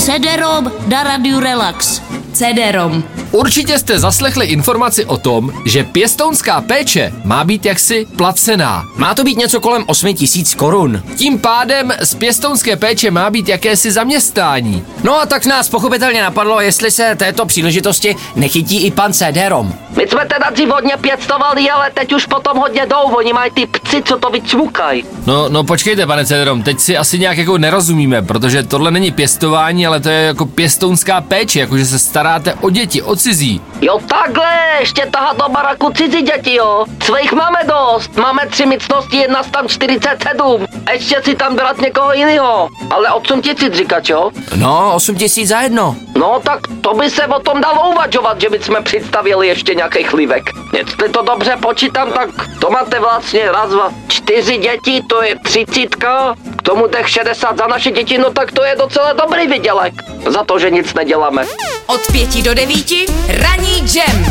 CD-ROM na Radio Relax. CD-ROM. Určitě jste zaslechli informaci o tom, že pěstounská péče má být jaksi placená. Má to být něco kolem 8 tisíc korun. Tím pádem z pěstounské péče má být jakési zaměstnání. No a tak nás pochopitelně napadlo, jestli se této příležitosti nechytí i pan CD-ROM. My jsme teda dřív hodně pěstovali, ale teď už potom hodně jdou. Oni mají ty pci, co to vyčmukají. No, no počkejte, pane Cedrom, teď si asi nějak jako nerozumíme, protože tohle není pěstování, ale to je jako pěstounská péče, jakože se staráte o děti, o cizí. Jo takhle, ještě tahat do baraku cizí děti, jo. Svých máme dost, máme tři micnosti, jedna tam 47. Ještě si tam brát někoho jiného. Ale 8 tisíc říkač, jo? No, 8 tisíc za jedno. No tak to by se o tom dalo uvažovat, že bychom představili ještě nějaký chlívek. Jestli to dobře počítám, tak to máte vlastně raz, dva, čtyři děti, to je třicítka, k tomu těch 60 za naše děti, no tak to je docela dobrý vydělek. Za to, že nic neděláme. Od pěti do devíti ranní jam.